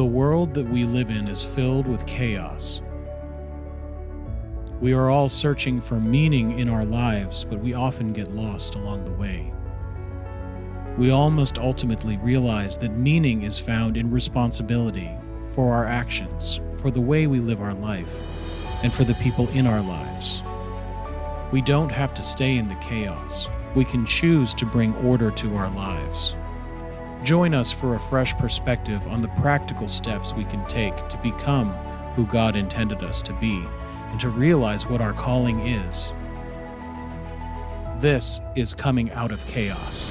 The world that we live in is filled with chaos. We are all searching for meaning in our lives, but we often get lost along the way. We all must ultimately realize that meaning is found in responsibility for our actions, for the way we live our life, and for the people in our lives. We don't have to stay in the chaos. We can choose to bring order to our lives. Join us for a fresh perspective on the practical steps we can take to become who God intended us to be and to realize what our calling is. This is Coming Out of Chaos.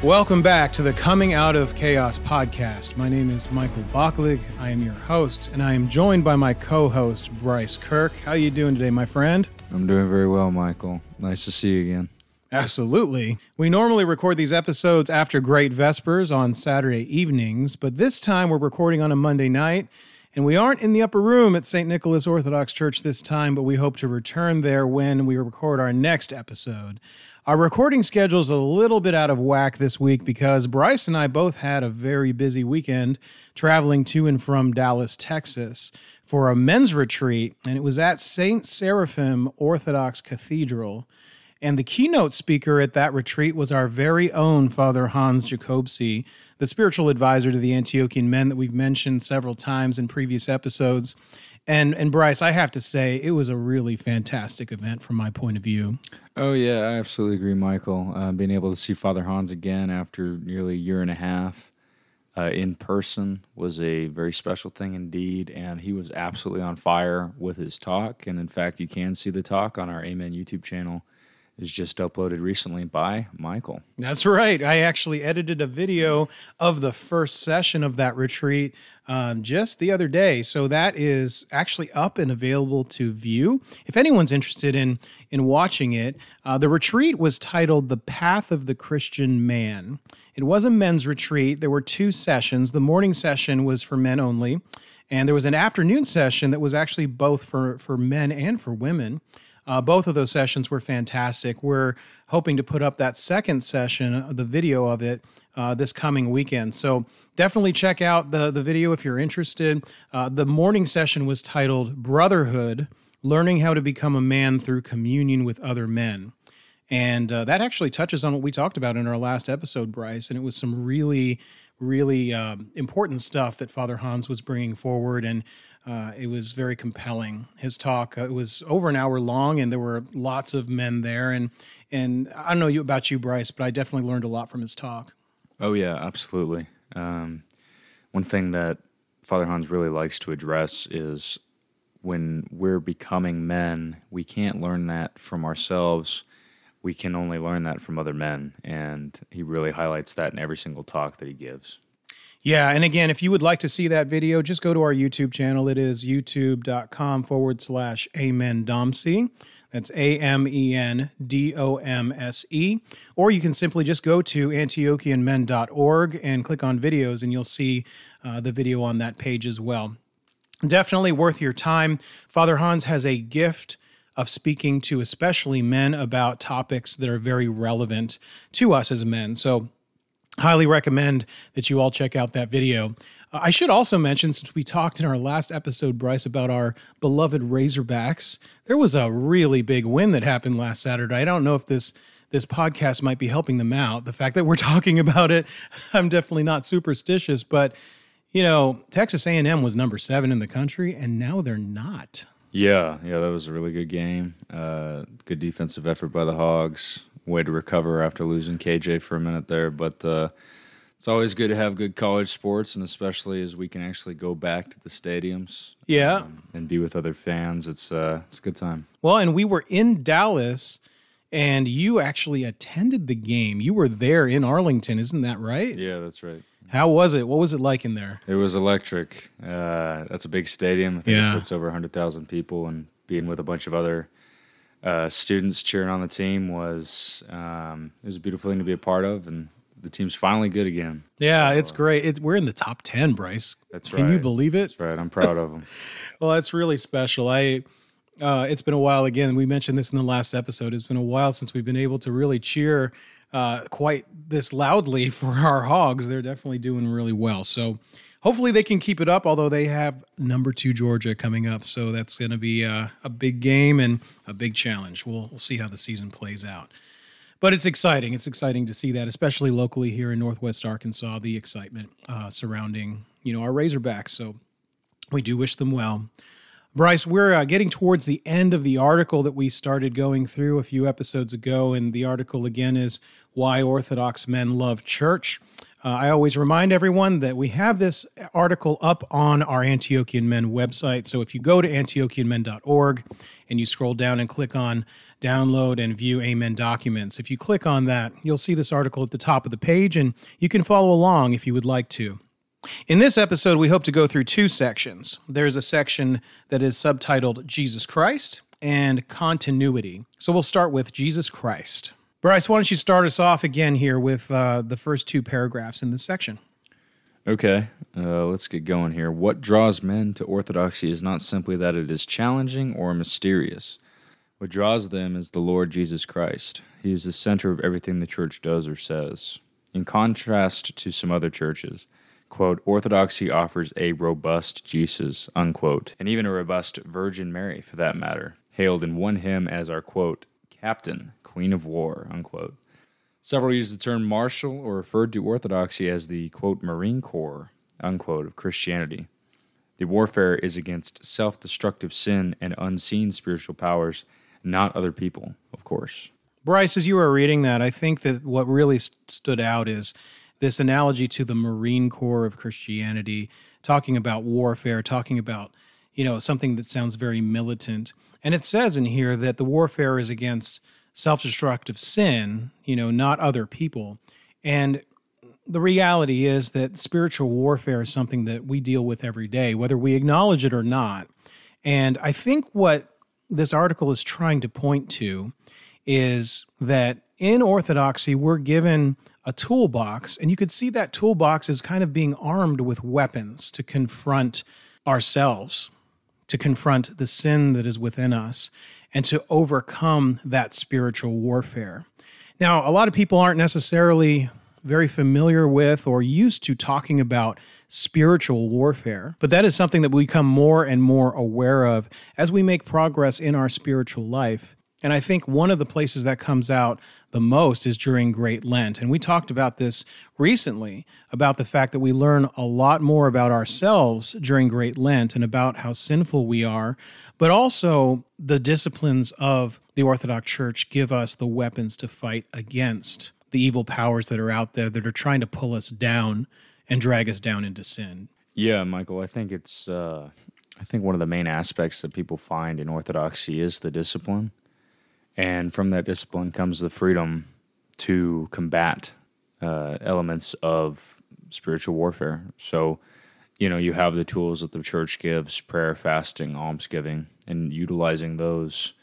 Welcome back to the Coming Out of Chaos podcast. My name is Michael Bachlig. I am your host, and I am joined by my co-host Bryce Kirk. How are you doing today, my friend? I'm doing very well, Michael. Nice to see you again. Absolutely. We normally record these episodes after Great Vespers on Saturday evenings, but this time we're recording on a Monday night. And we aren't in the upper room at St. Nicholas Orthodox Church this time, but we hope to return there when we record our next episode. Our recording schedule is a little bit out of whack this week because Bryce and I both had a very busy weekend traveling to and from Dallas, Texas for a men's retreat, and it was at St. Seraphim Orthodox Cathedral. And the keynote speaker at that retreat was our very own Father Hans Jacobse, the spiritual advisor to the Antiochian men that we've mentioned several times in previous episodes. And and Bryce, I have to say, it was a really fantastic event from my point of view. Oh yeah, I absolutely agree, Michael. Uh, being able to see Father Hans again after nearly a year and a half uh, in person was a very special thing indeed, and he was absolutely on fire with his talk. And in fact, you can see the talk on our Amen YouTube channel is just uploaded recently by Michael. That's right. I actually edited a video of the first session of that retreat um, just the other day. So that is actually up and available to view. If anyone's interested in in watching it, uh, the retreat was titled "The Path of the Christian Man." It was a men's retreat. There were two sessions. The morning session was for men only, and there was an afternoon session that was actually both for for men and for women. Uh, both of those sessions were fantastic. We're hoping to put up that second session, uh, the video of it, uh, this coming weekend. So definitely check out the, the video if you're interested. Uh, the morning session was titled Brotherhood Learning How to Become a Man Through Communion with Other Men. And uh, that actually touches on what we talked about in our last episode, Bryce. And it was some really, really um, important stuff that Father Hans was bringing forward. And uh, it was very compelling. His talk uh, it was over an hour long, and there were lots of men there. and And I don't know you about you, Bryce, but I definitely learned a lot from his talk. Oh yeah, absolutely. Um, one thing that Father Hans really likes to address is when we're becoming men, we can't learn that from ourselves. We can only learn that from other men, and he really highlights that in every single talk that he gives. Yeah, and again, if you would like to see that video, just go to our YouTube channel. It is youtube.com forward slash amen domse. That's A M E N D O M S E. Or you can simply just go to antiochianmen.org and click on videos, and you'll see uh, the video on that page as well. Definitely worth your time. Father Hans has a gift of speaking to especially men about topics that are very relevant to us as men. So highly recommend that you all check out that video. Uh, I should also mention, since we talked in our last episode, Bryce, about our beloved Razorbacks, there was a really big win that happened last Saturday. I don't know if this this podcast might be helping them out. The fact that we're talking about it, I'm definitely not superstitious, but you know, Texas A&M was number seven in the country, and now they're not. Yeah, yeah, that was a really good game. Uh, good defensive effort by the Hogs way to recover after losing KJ for a minute there. But uh, it's always good to have good college sports, and especially as we can actually go back to the stadiums. Yeah, um, and be with other fans. It's uh, it's a good time. Well, and we were in Dallas. And you actually attended the game. You were there in Arlington, isn't that right? Yeah, that's right. How was it? What was it like in there? It was electric. Uh, that's a big stadium. I think yeah. it puts over 100,000 people, and being with a bunch of other uh, students cheering on the team was um, it was a beautiful thing to be a part of, and the team's finally good again. Yeah, so, it's great. It's, we're in the top ten, Bryce. That's Can right. Can you believe it? That's right. I'm proud of them. well, that's really special. I. Uh, it's been a while again. We mentioned this in the last episode. It's been a while since we've been able to really cheer uh, quite this loudly for our hogs. They're definitely doing really well. So hopefully they can keep it up. Although they have number two Georgia coming up, so that's going to be a, a, big game and a big challenge. We'll, we'll see how the season plays out. But it's exciting. It's exciting to see that, especially locally here in Northwest Arkansas, the excitement uh, surrounding you know our Razorbacks. So we do wish them well. Bryce, we're uh, getting towards the end of the article that we started going through a few episodes ago. And the article again is Why Orthodox Men Love Church. Uh, I always remind everyone that we have this article up on our Antiochian Men website. So if you go to antiochianmen.org and you scroll down and click on download and view Amen documents, if you click on that, you'll see this article at the top of the page and you can follow along if you would like to. In this episode, we hope to go through two sections. There's a section that is subtitled Jesus Christ and Continuity. So we'll start with Jesus Christ. Bryce, why don't you start us off again here with uh, the first two paragraphs in this section? Okay, uh, let's get going here. What draws men to orthodoxy is not simply that it is challenging or mysterious. What draws them is the Lord Jesus Christ. He is the center of everything the church does or says. In contrast to some other churches, quote, Orthodoxy offers a robust Jesus, unquote, and even a robust Virgin Mary for that matter, hailed in one hymn as our, quote, captain, queen of war, unquote. Several use the term martial or referred to Orthodoxy as the, quote, Marine Corps, unquote, of Christianity. The warfare is against self destructive sin and unseen spiritual powers, not other people, of course. Bryce, as you were reading that, I think that what really st- stood out is this analogy to the Marine Corps of Christianity, talking about warfare, talking about, you know, something that sounds very militant. And it says in here that the warfare is against self destructive sin, you know, not other people. And the reality is that spiritual warfare is something that we deal with every day, whether we acknowledge it or not. And I think what this article is trying to point to is that in Orthodoxy, we're given a toolbox, and you could see that toolbox as kind of being armed with weapons to confront ourselves, to confront the sin that is within us, and to overcome that spiritual warfare. Now, a lot of people aren't necessarily very familiar with or used to talking about spiritual warfare, but that is something that we become more and more aware of as we make progress in our spiritual life. And I think one of the places that comes out the most is during Great Lent. And we talked about this recently about the fact that we learn a lot more about ourselves during Great Lent and about how sinful we are, but also the disciplines of the Orthodox Church give us the weapons to fight against the evil powers that are out there that are trying to pull us down and drag us down into sin. Yeah, Michael, I think it's uh, I think one of the main aspects that people find in orthodoxy is the discipline and from that discipline comes the freedom to combat uh, elements of spiritual warfare. So, you know, you have the tools that the church gives prayer, fasting, almsgiving, and utilizing those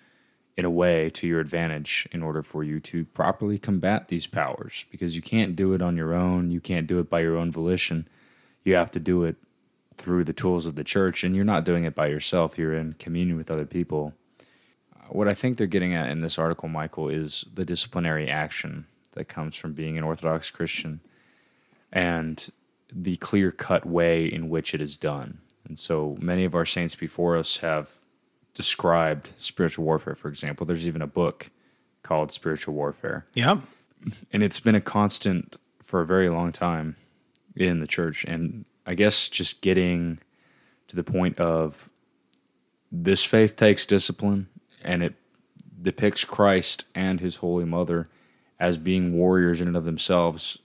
in a way to your advantage in order for you to properly combat these powers because you can't do it on your own. You can't do it by your own volition. You have to do it through the tools of the church, and you're not doing it by yourself. You're in communion with other people what I think they're getting at in this article, Michael, is the disciplinary action that comes from being an Orthodox Christian and the clear cut way in which it is done. And so many of our saints before us have described spiritual warfare, for example. There's even a book called Spiritual Warfare. Yeah. And it's been a constant for a very long time in the church. And I guess just getting to the point of this faith takes discipline and it depicts Christ and his Holy Mother as being warriors in and of themselves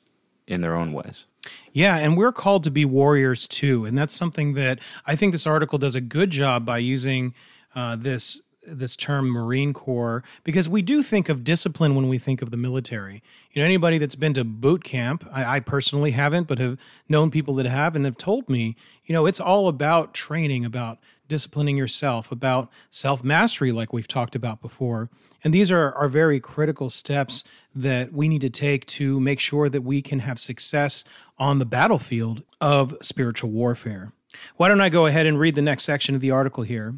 in their own ways. Yeah, and we're called to be warriors too, and that's something that I think this article does a good job by using uh, this this term Marine Corps because we do think of discipline when we think of the military. You know, anybody that's been to boot camp, I, I personally haven't, but have known people that have and have told me, you know, it's all about training, about disciplining yourself, about self mastery, like we've talked about before. And these are, are very critical steps that we need to take to make sure that we can have success on the battlefield of spiritual warfare. Why don't I go ahead and read the next section of the article here?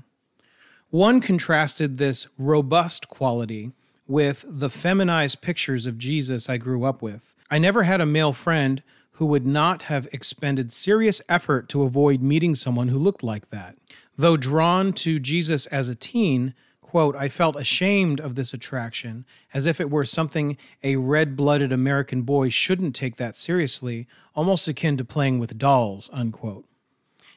One contrasted this robust quality with the feminized pictures of Jesus I grew up with. I never had a male friend who would not have expended serious effort to avoid meeting someone who looked like that. Though drawn to Jesus as a teen, quote, I felt ashamed of this attraction, as if it were something a red blooded American boy shouldn't take that seriously, almost akin to playing with dolls, unquote.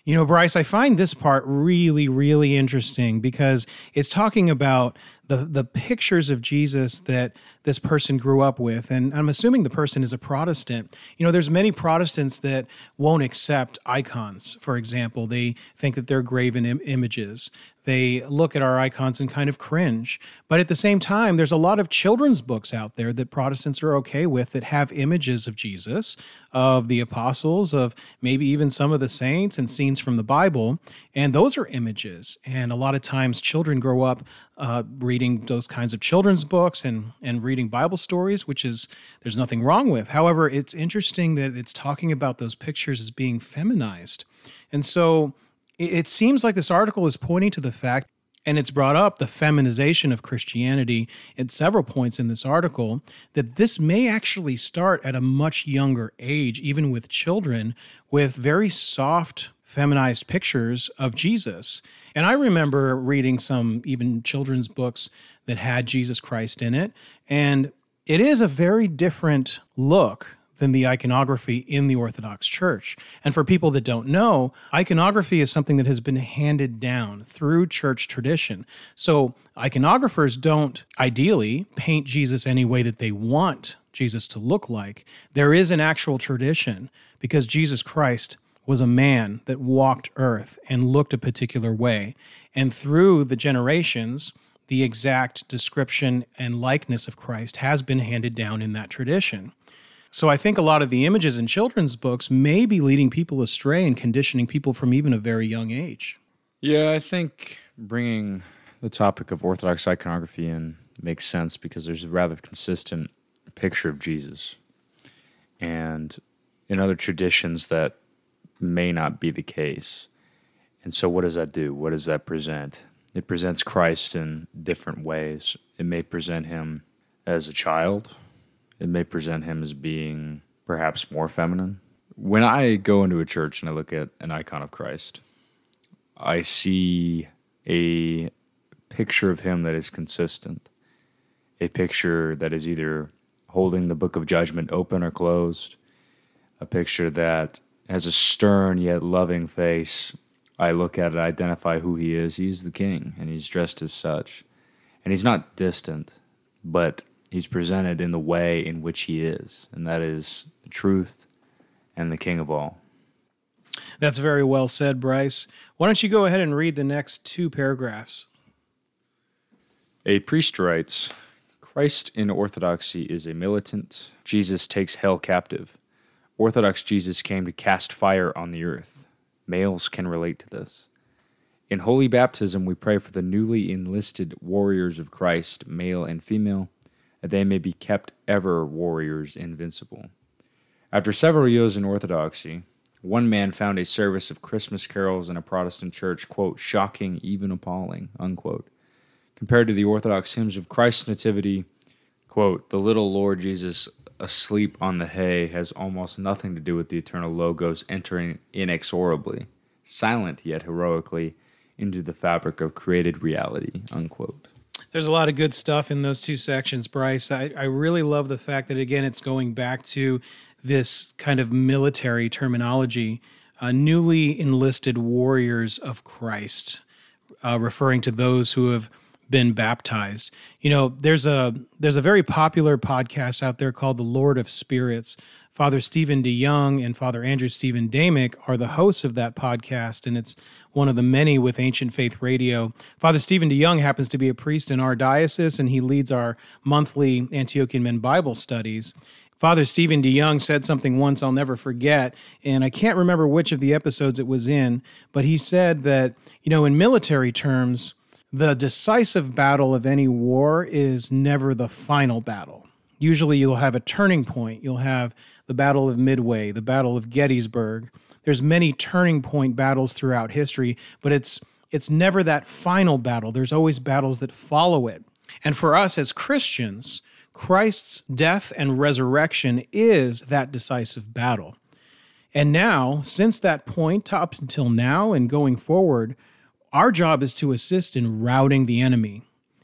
You know, Bryce, I find this part really, really interesting because it's talking about the the pictures of Jesus that this person grew up with and I'm assuming the person is a Protestant. You know, there's many Protestants that won't accept icons. For example, they think that they're graven Im- images. They look at our icons and kind of cringe. But at the same time, there's a lot of children's books out there that Protestants are okay with that have images of Jesus, of the apostles, of maybe even some of the saints and scenes from the Bible. And those are images. And a lot of times children grow up uh, reading those kinds of children's books and and reading Bible stories, which is there's nothing wrong with. However, it's interesting that it's talking about those pictures as being feminized, and so it, it seems like this article is pointing to the fact. And it's brought up the feminization of Christianity at several points in this article that this may actually start at a much younger age, even with children, with very soft feminized pictures of Jesus. And I remember reading some even children's books that had Jesus Christ in it. And it is a very different look than the iconography in the Orthodox Church. And for people that don't know, iconography is something that has been handed down through church tradition. So iconographers don't ideally paint Jesus any way that they want Jesus to look like. There is an actual tradition because Jesus Christ was a man that walked earth and looked a particular way. And through the generations, the exact description and likeness of Christ has been handed down in that tradition. So I think a lot of the images in children's books may be leading people astray and conditioning people from even a very young age. Yeah, I think bringing the topic of Orthodox iconography in makes sense because there's a rather consistent picture of Jesus. And in other traditions that may not be the case. And so, what does that do? What does that present? It presents Christ in different ways. It may present him as a child, it may present him as being perhaps more feminine. When I go into a church and I look at an icon of Christ, I see a picture of him that is consistent, a picture that is either holding the book of judgment open or closed, a picture that has a stern yet loving face. I look at it, identify who he is. He's the king, and he's dressed as such. And he's not distant, but he's presented in the way in which he is, and that is the truth and the king of all. That's very well said, Bryce. Why don't you go ahead and read the next two paragraphs? A priest writes Christ in orthodoxy is a militant. Jesus takes hell captive. Orthodox Jesus came to cast fire on the earth. Males can relate to this. In holy baptism, we pray for the newly enlisted warriors of Christ, male and female, that they may be kept ever warriors invincible. After several years in Orthodoxy, one man found a service of Christmas carols in a Protestant church, quote, shocking, even appalling, unquote. Compared to the Orthodox hymns of Christ's Nativity, quote, the little Lord Jesus asleep on the hay has almost nothing to do with the eternal logos entering inexorably, silent yet heroically, into the fabric of created reality. Unquote. There's a lot of good stuff in those two sections, Bryce. I, I really love the fact that, again, it's going back to this kind of military terminology uh, newly enlisted warriors of Christ, uh, referring to those who have been baptized. You know, there's a there's a very popular podcast out there called The Lord of Spirits. Father Stephen DeYoung and Father Andrew Stephen Damick are the hosts of that podcast, and it's one of the many with Ancient Faith Radio. Father Stephen DeYoung happens to be a priest in our diocese, and he leads our monthly Antiochian Men Bible studies. Father Stephen DeYoung said something once I'll never forget, and I can't remember which of the episodes it was in, but he said that, you know, in military terms, the decisive battle of any war is never the final battle. Usually you'll have a turning point. You'll have the Battle of Midway, the Battle of Gettysburg. There's many turning point battles throughout history, but it's it's never that final battle. There's always battles that follow it. And for us as Christians, Christ's death and resurrection is that decisive battle. And now, since that point up until now and going forward, our job is to assist in routing the enemy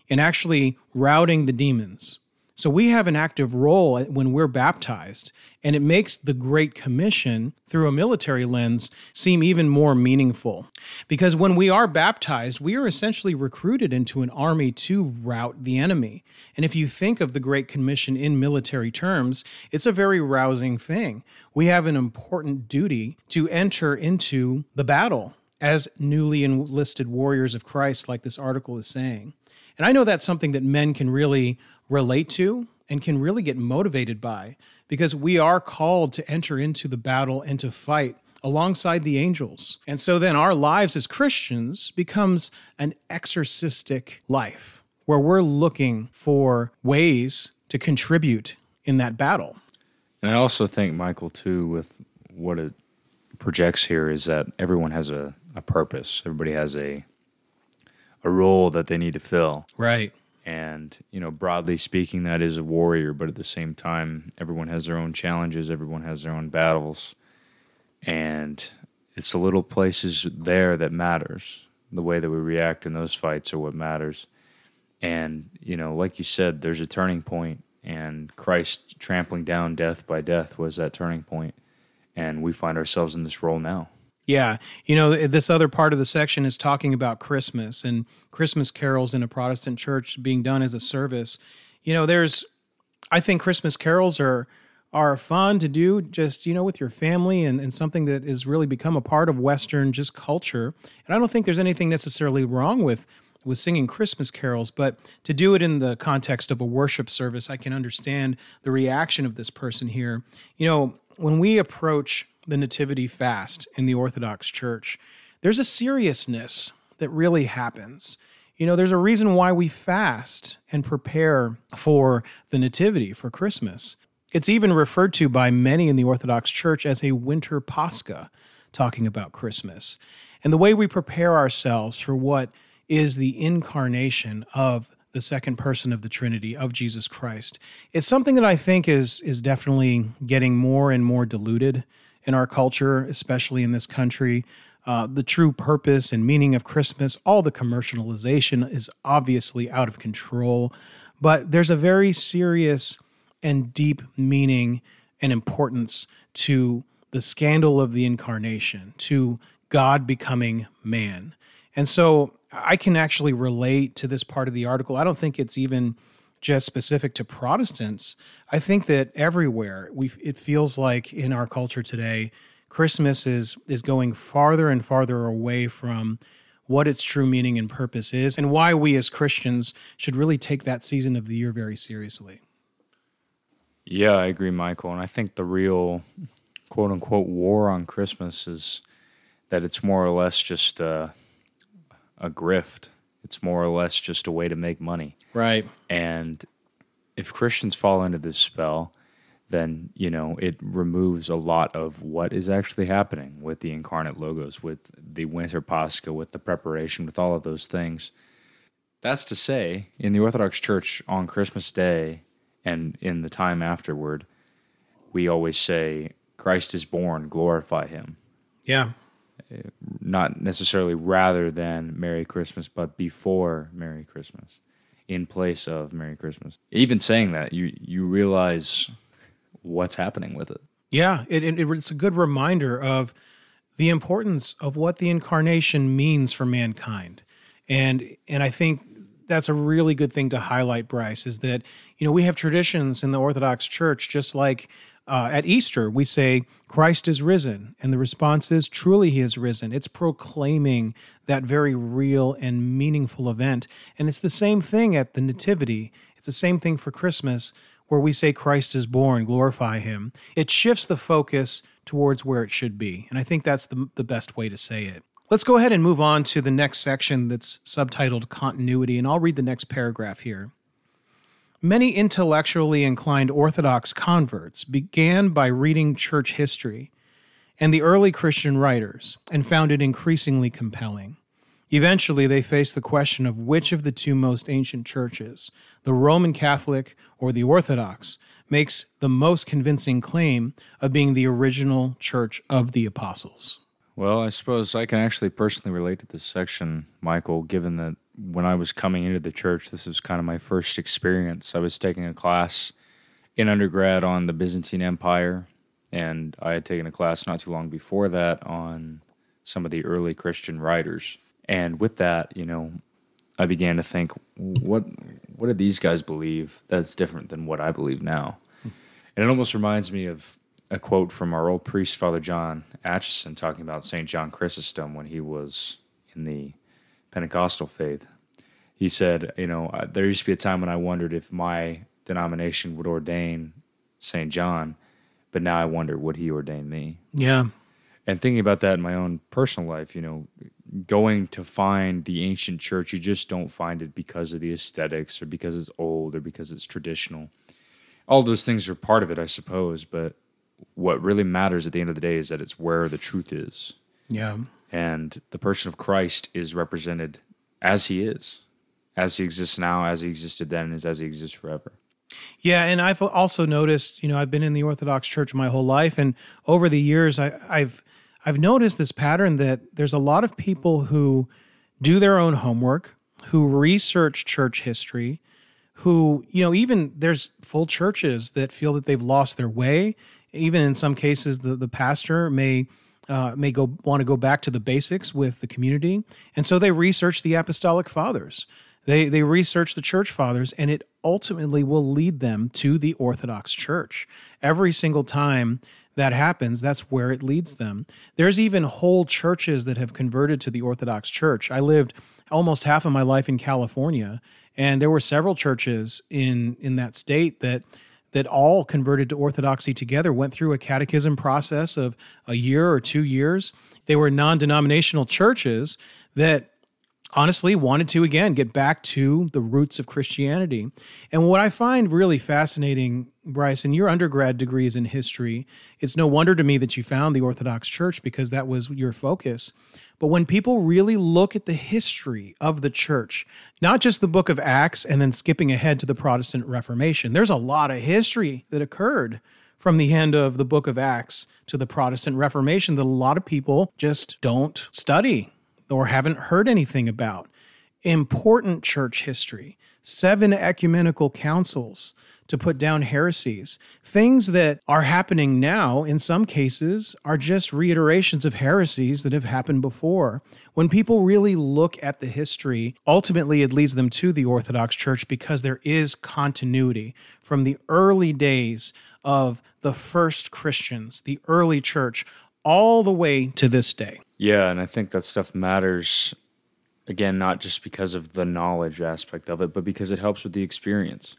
and actually routing the demons. So we have an active role when we're baptized, and it makes the Great Commission through a military lens seem even more meaningful. Because when we are baptized, we are essentially recruited into an army to rout the enemy. And if you think of the Great Commission in military terms, it's a very rousing thing. We have an important duty to enter into the battle as newly enlisted warriors of Christ, like this article is saying. And I know that's something that men can really relate to and can really get motivated by because we are called to enter into the battle and to fight alongside the angels. And so then our lives as Christians becomes an exorcistic life where we're looking for ways to contribute in that battle. And I also think Michael too with what it projects here is that everyone has a, a purpose. Everybody has a a role that they need to fill. Right. And, you know, broadly speaking, that is a warrior, but at the same time, everyone has their own challenges, everyone has their own battles. And it's the little places there that matters. The way that we react in those fights are what matters. And, you know, like you said, there's a turning point, and Christ trampling down death by death was that turning point. And we find ourselves in this role now. Yeah. You know, this other part of the section is talking about Christmas and Christmas carols in a Protestant church being done as a service. You know, there's, I think Christmas carols are, are fun to do just, you know, with your family and, and something that has really become a part of Western just culture. And I don't think there's anything necessarily wrong with, with singing Christmas carols, but to do it in the context of a worship service, I can understand the reaction of this person here. You know, when we approach the Nativity fast in the Orthodox Church, there's a seriousness that really happens. You know, there's a reason why we fast and prepare for the Nativity, for Christmas. It's even referred to by many in the Orthodox Church as a winter Pascha, talking about Christmas. And the way we prepare ourselves for what is the incarnation of the second person of the Trinity of Jesus Christ. It's something that I think is is definitely getting more and more diluted in our culture, especially in this country. Uh, the true purpose and meaning of Christmas, all the commercialization is obviously out of control, but there's a very serious and deep meaning and importance to the scandal of the incarnation, to God becoming man. And so I can actually relate to this part of the article. I don't think it's even just specific to Protestants. I think that everywhere we it feels like in our culture today, Christmas is is going farther and farther away from what its true meaning and purpose is and why we as Christians should really take that season of the year very seriously. Yeah, I agree, Michael. And I think the real quote unquote war on Christmas is that it's more or less just a, a grift it's more or less just a way to make money. Right. And if Christians fall into this spell, then, you know, it removes a lot of what is actually happening with the incarnate logos, with the winter Pascha, with the preparation, with all of those things. That's to say, in the Orthodox Church on Christmas Day and in the time afterward, we always say, Christ is born, glorify him. Yeah not necessarily rather than Merry Christmas, but before Merry Christmas, in place of Merry Christmas. Even saying that, you you realize what's happening with it. Yeah, it, it, it's a good reminder of the importance of what the incarnation means for mankind, and and I think that's a really good thing to highlight, Bryce. Is that you know we have traditions in the Orthodox Church, just like uh, at Easter, we say, Christ is risen. And the response is, truly he is risen. It's proclaiming that very real and meaningful event. And it's the same thing at the Nativity. It's the same thing for Christmas, where we say, Christ is born, glorify him. It shifts the focus towards where it should be. And I think that's the, the best way to say it. Let's go ahead and move on to the next section that's subtitled Continuity. And I'll read the next paragraph here. Many intellectually inclined Orthodox converts began by reading church history and the early Christian writers and found it increasingly compelling. Eventually, they faced the question of which of the two most ancient churches, the Roman Catholic or the Orthodox, makes the most convincing claim of being the original church of the apostles. Well, I suppose I can actually personally relate to this section, Michael, given that when I was coming into the church, this was kind of my first experience. I was taking a class in undergrad on the Byzantine Empire, and I had taken a class not too long before that on some of the early Christian writers. And with that, you know, I began to think, what what did these guys believe that's different than what I believe now? And it almost reminds me of a quote from our old priest, Father John Aitchison, talking about St. John Chrysostom when he was in the Pentecostal faith. He said, you know, uh, there used to be a time when I wondered if my denomination would ordain St. John, but now I wonder would he ordain me? Yeah. And thinking about that in my own personal life, you know, going to find the ancient church, you just don't find it because of the aesthetics or because it's old or because it's traditional. All those things are part of it, I suppose, but what really matters at the end of the day is that it's where the truth is. Yeah. And the person of Christ is represented as he is, as he exists now, as he existed then, and as he exists forever. Yeah, and I've also noticed, you know, I've been in the Orthodox Church my whole life, and over the years, I, I've I've noticed this pattern that there's a lot of people who do their own homework, who research church history, who, you know, even there's full churches that feel that they've lost their way. Even in some cases, the, the pastor may uh, may go want to go back to the basics with the community, and so they research the apostolic fathers. They they research the church fathers, and it ultimately will lead them to the Orthodox Church. Every single time that happens, that's where it leads them. There's even whole churches that have converted to the Orthodox Church. I lived almost half of my life in California, and there were several churches in in that state that that all converted to Orthodoxy together, went through a catechism process of a year or two years. They were non denominational churches that honestly wanted to again get back to the roots of Christianity. And what I find really fascinating, Bryce, in your undergrad degrees in history, it's no wonder to me that you found the Orthodox Church because that was your focus. But when people really look at the history of the church, not just the book of Acts and then skipping ahead to the Protestant Reformation, there's a lot of history that occurred from the end of the book of Acts to the Protestant Reformation that a lot of people just don't study or haven't heard anything about. Important church history, seven ecumenical councils to put down heresies. Things that are happening now, in some cases, are just reiterations of heresies that have happened before. When people really look at the history, ultimately it leads them to the Orthodox Church because there is continuity from the early days of the first Christians, the early church, all the way to this day. Yeah, and I think that stuff matters again not just because of the knowledge aspect of it, but because it helps with the experience.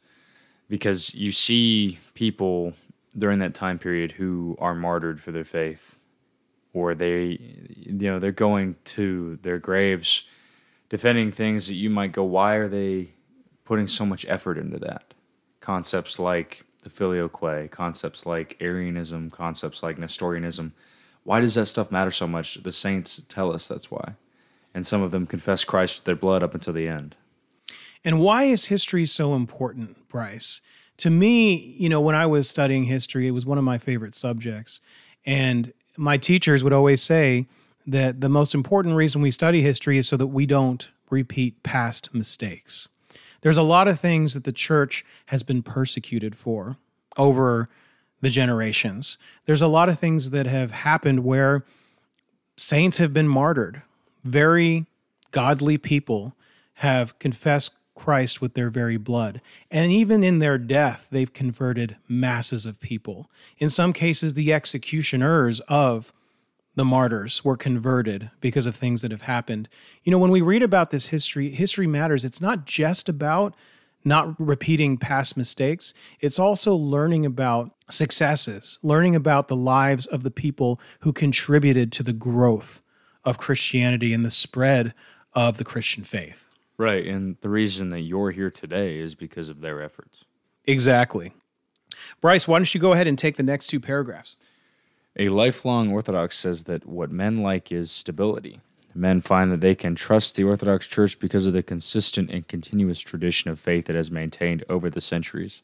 Because you see people during that time period who are martyred for their faith or they you know they're going to their graves defending things that you might go why are they putting so much effort into that concepts like the filioque concepts like arianism concepts like nestorianism why does that stuff matter so much? The saints tell us that's why. And some of them confess Christ with their blood up until the end. And why is history so important, Bryce? To me, you know, when I was studying history, it was one of my favorite subjects. And my teachers would always say that the most important reason we study history is so that we don't repeat past mistakes. There's a lot of things that the church has been persecuted for over the generations. There's a lot of things that have happened where saints have been martyred. Very godly people have confessed Christ with their very blood. And even in their death, they've converted masses of people. In some cases, the executioners of the martyrs were converted because of things that have happened. You know, when we read about this history, history matters. It's not just about not repeating past mistakes. It's also learning about successes, learning about the lives of the people who contributed to the growth of Christianity and the spread of the Christian faith. Right. And the reason that you're here today is because of their efforts. Exactly. Bryce, why don't you go ahead and take the next two paragraphs? A lifelong Orthodox says that what men like is stability. Men find that they can trust the Orthodox Church because of the consistent and continuous tradition of faith it has maintained over the centuries.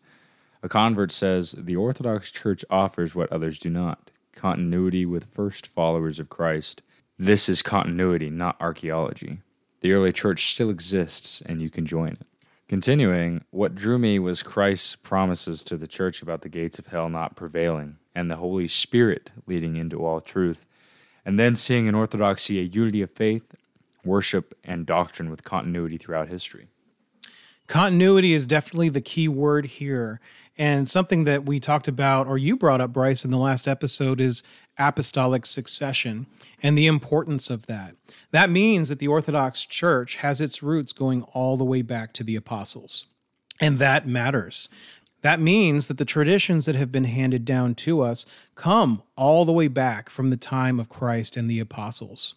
A convert says the Orthodox Church offers what others do not continuity with first followers of Christ. This is continuity, not archaeology. The early church still exists, and you can join it. Continuing, what drew me was Christ's promises to the church about the gates of hell not prevailing, and the Holy Spirit leading into all truth. And then seeing in Orthodoxy a unity of faith, worship, and doctrine with continuity throughout history. Continuity is definitely the key word here. And something that we talked about, or you brought up, Bryce, in the last episode, is apostolic succession and the importance of that. That means that the Orthodox Church has its roots going all the way back to the apostles. And that matters. That means that the traditions that have been handed down to us come all the way back from the time of Christ and the apostles.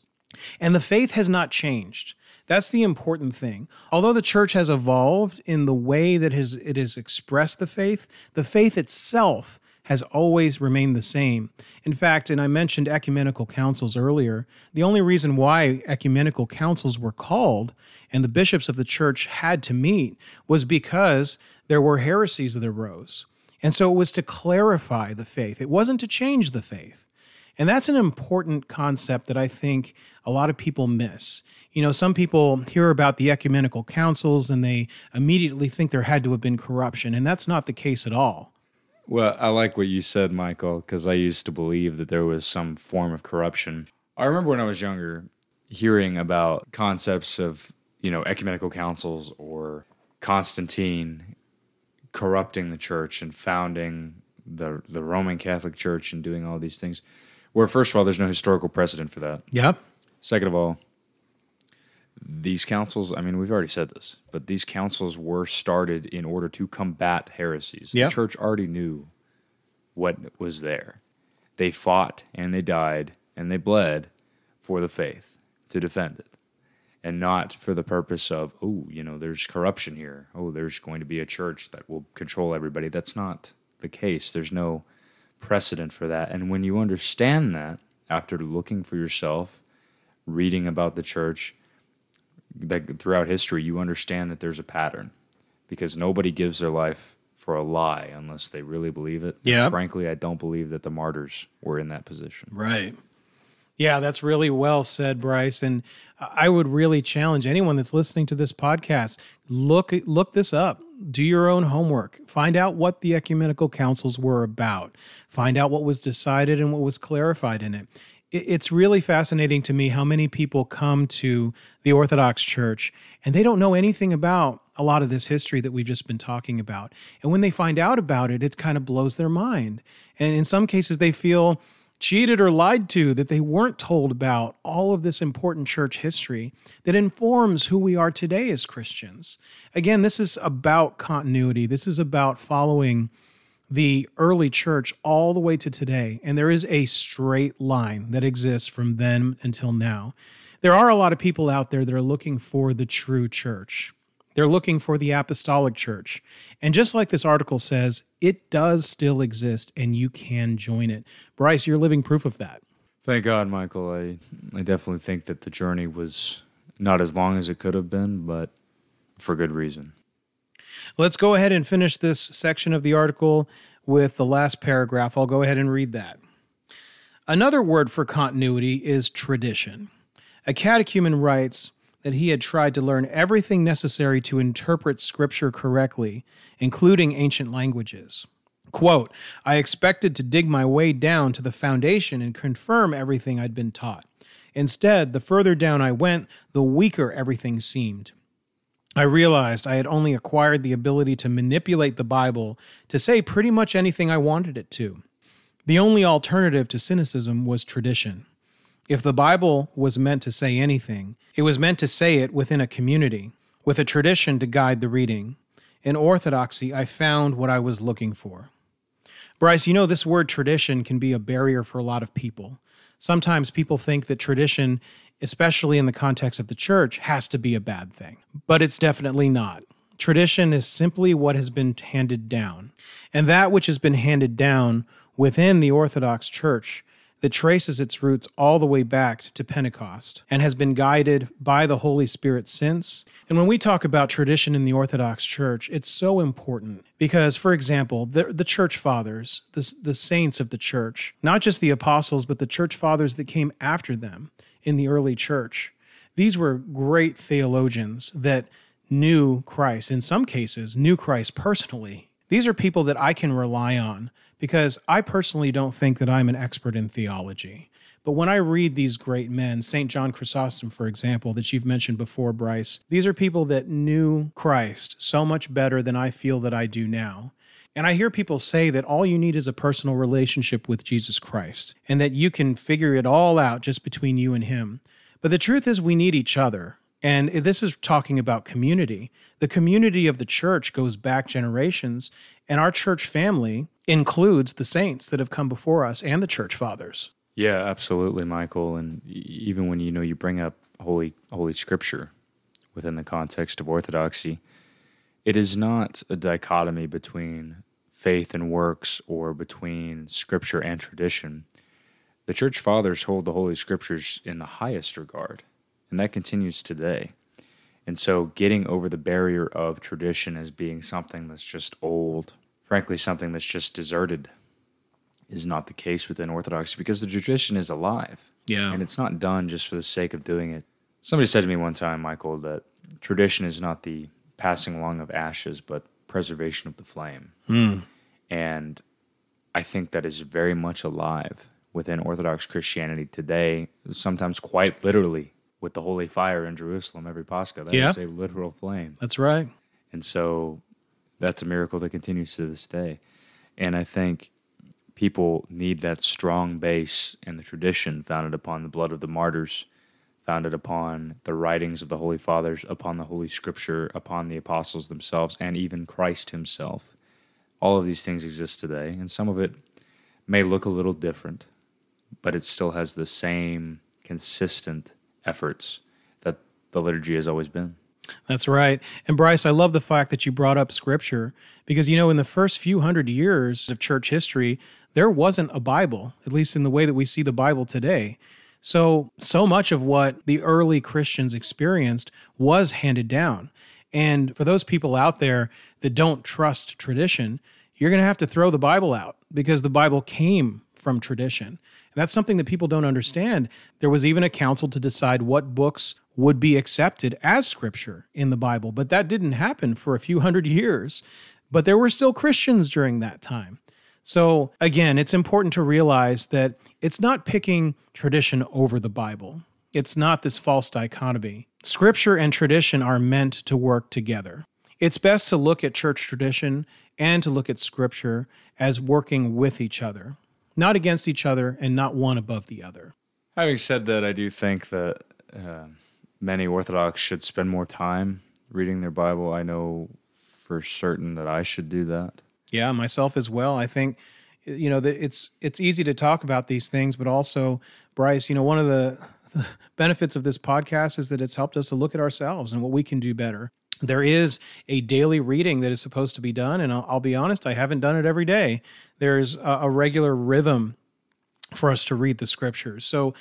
And the faith has not changed. That's the important thing. Although the church has evolved in the way that it has expressed the faith, the faith itself has always remained the same. In fact, and I mentioned ecumenical councils earlier, the only reason why ecumenical councils were called and the bishops of the church had to meet was because there were heresies that arose. And so it was to clarify the faith, it wasn't to change the faith. And that's an important concept that I think a lot of people miss. You know, some people hear about the ecumenical councils and they immediately think there had to have been corruption, and that's not the case at all. Well, I like what you said, Michael, because I used to believe that there was some form of corruption. I remember when I was younger hearing about concepts of, you know, ecumenical councils or Constantine corrupting the church and founding the the Roman Catholic Church and doing all these things. Where first of all, there's no historical precedent for that. Yeah. Second of all, these councils, I mean, we've already said this, but these councils were started in order to combat heresies. Yeah. The church already knew what was there. They fought and they died and they bled for the faith to defend it and not for the purpose of, oh, you know, there's corruption here. Oh, there's going to be a church that will control everybody. That's not the case. There's no precedent for that. And when you understand that after looking for yourself, reading about the church, that throughout history, you understand that there's a pattern because nobody gives their life for a lie unless they really believe it. Yeah. And frankly, I don't believe that the martyrs were in that position. Right. Yeah, that's really well said, Bryce. And I would really challenge anyone that's listening to this podcast look look this up. Do your own homework. Find out what the ecumenical councils were about. Find out what was decided and what was clarified in it. It's really fascinating to me how many people come to the Orthodox Church and they don't know anything about a lot of this history that we've just been talking about. And when they find out about it, it kind of blows their mind. And in some cases, they feel cheated or lied to, that they weren't told about all of this important church history that informs who we are today as Christians. Again, this is about continuity. This is about following the early church all the way to today. And there is a straight line that exists from then until now. There are a lot of people out there that are looking for the true church. They're looking for the apostolic church. And just like this article says, it does still exist and you can join it. Bryce, you're living proof of that. Thank God, Michael. I, I definitely think that the journey was not as long as it could have been, but for good reason. Let's go ahead and finish this section of the article with the last paragraph. I'll go ahead and read that. Another word for continuity is tradition. A catechumen writes, that he had tried to learn everything necessary to interpret Scripture correctly, including ancient languages. Quote, I expected to dig my way down to the foundation and confirm everything I'd been taught. Instead, the further down I went, the weaker everything seemed. I realized I had only acquired the ability to manipulate the Bible to say pretty much anything I wanted it to. The only alternative to cynicism was tradition. If the Bible was meant to say anything, it was meant to say it within a community, with a tradition to guide the reading. In orthodoxy, I found what I was looking for. Bryce, you know, this word tradition can be a barrier for a lot of people. Sometimes people think that tradition, especially in the context of the church, has to be a bad thing, but it's definitely not. Tradition is simply what has been handed down. And that which has been handed down within the Orthodox Church that traces its roots all the way back to Pentecost and has been guided by the Holy Spirit since. And when we talk about tradition in the Orthodox Church, it's so important because, for example, the, the church fathers, the, the saints of the church, not just the apostles, but the church fathers that came after them in the early church, these were great theologians that knew Christ, in some cases, knew Christ personally. These are people that I can rely on because I personally don't think that I'm an expert in theology. But when I read these great men, St. John Chrysostom, for example, that you've mentioned before, Bryce, these are people that knew Christ so much better than I feel that I do now. And I hear people say that all you need is a personal relationship with Jesus Christ and that you can figure it all out just between you and Him. But the truth is, we need each other. And this is talking about community. The community of the church goes back generations, and our church family includes the saints that have come before us and the church fathers. Yeah, absolutely, Michael. And even when you know you bring up holy holy scripture within the context of orthodoxy, it is not a dichotomy between faith and works or between scripture and tradition. The church fathers hold the holy scriptures in the highest regard and that continues today. And so, getting over the barrier of tradition as being something that's just old, frankly, something that's just deserted, is not the case within Orthodoxy because the tradition is alive. Yeah. And it's not done just for the sake of doing it. Somebody said to me one time, Michael, that tradition is not the passing along of ashes, but preservation of the flame. Mm. And I think that is very much alive within Orthodox Christianity today, sometimes quite literally with the holy fire in Jerusalem every Pascha. That yeah. is a literal flame. That's right. And so that's a miracle that continues to this day. And I think people need that strong base in the tradition founded upon the blood of the martyrs, founded upon the writings of the Holy Fathers, upon the Holy Scripture, upon the apostles themselves, and even Christ Himself. All of these things exist today, and some of it may look a little different, but it still has the same consistent efforts that the liturgy has always been. That's right. And Bryce, I love the fact that you brought up scripture because, you know, in the first few hundred years of church history, there wasn't a Bible, at least in the way that we see the Bible today. So, so much of what the early Christians experienced was handed down. And for those people out there that don't trust tradition, you're going to have to throw the Bible out because the Bible came from tradition. And that's something that people don't understand. There was even a council to decide what books would be accepted as scripture in the Bible, but that didn't happen for a few hundred years. But there were still Christians during that time. So, again, it's important to realize that it's not picking tradition over the Bible. It's not this false dichotomy. Scripture and tradition are meant to work together. It's best to look at church tradition and to look at scripture as working with each other not against each other and not one above the other. Having said that, I do think that uh, many Orthodox should spend more time reading their Bible. I know for certain that I should do that. Yeah, myself as well. I think you know it's it's easy to talk about these things, but also Bryce, you know, one of the, the benefits of this podcast is that it's helped us to look at ourselves and what we can do better there is a daily reading that is supposed to be done and I'll, I'll, be honest i haven't done it every day. There's a, a, regular rhythm for us to read the scriptures. So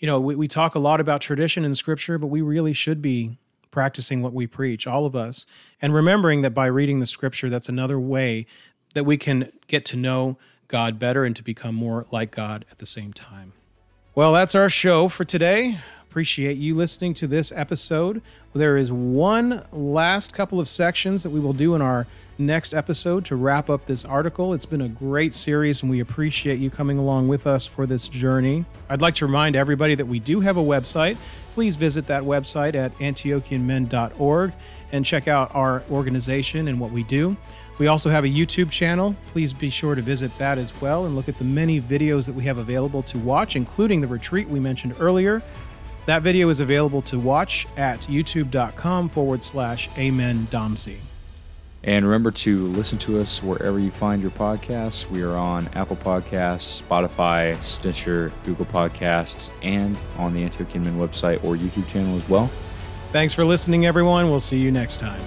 you know we, we talk a lot about tradition in scripture but we really should be practicing what we preach all of us and remembering that by reading the scripture that's another way that we can get to know god better and to become more like god at the same time. Well that's our show for today Appreciate you listening to this episode. There is one last couple of sections that we will do in our next episode to wrap up this article. It's been a great series, and we appreciate you coming along with us for this journey. I'd like to remind everybody that we do have a website. Please visit that website at antiochianmen.org and check out our organization and what we do. We also have a YouTube channel. Please be sure to visit that as well and look at the many videos that we have available to watch, including the retreat we mentioned earlier. That video is available to watch at youtube.com forward slash amen domsey. And remember to listen to us wherever you find your podcasts. We are on Apple Podcasts, Spotify, Stitcher, Google Podcasts, and on the Antiochian Men website or YouTube channel as well. Thanks for listening, everyone. We'll see you next time.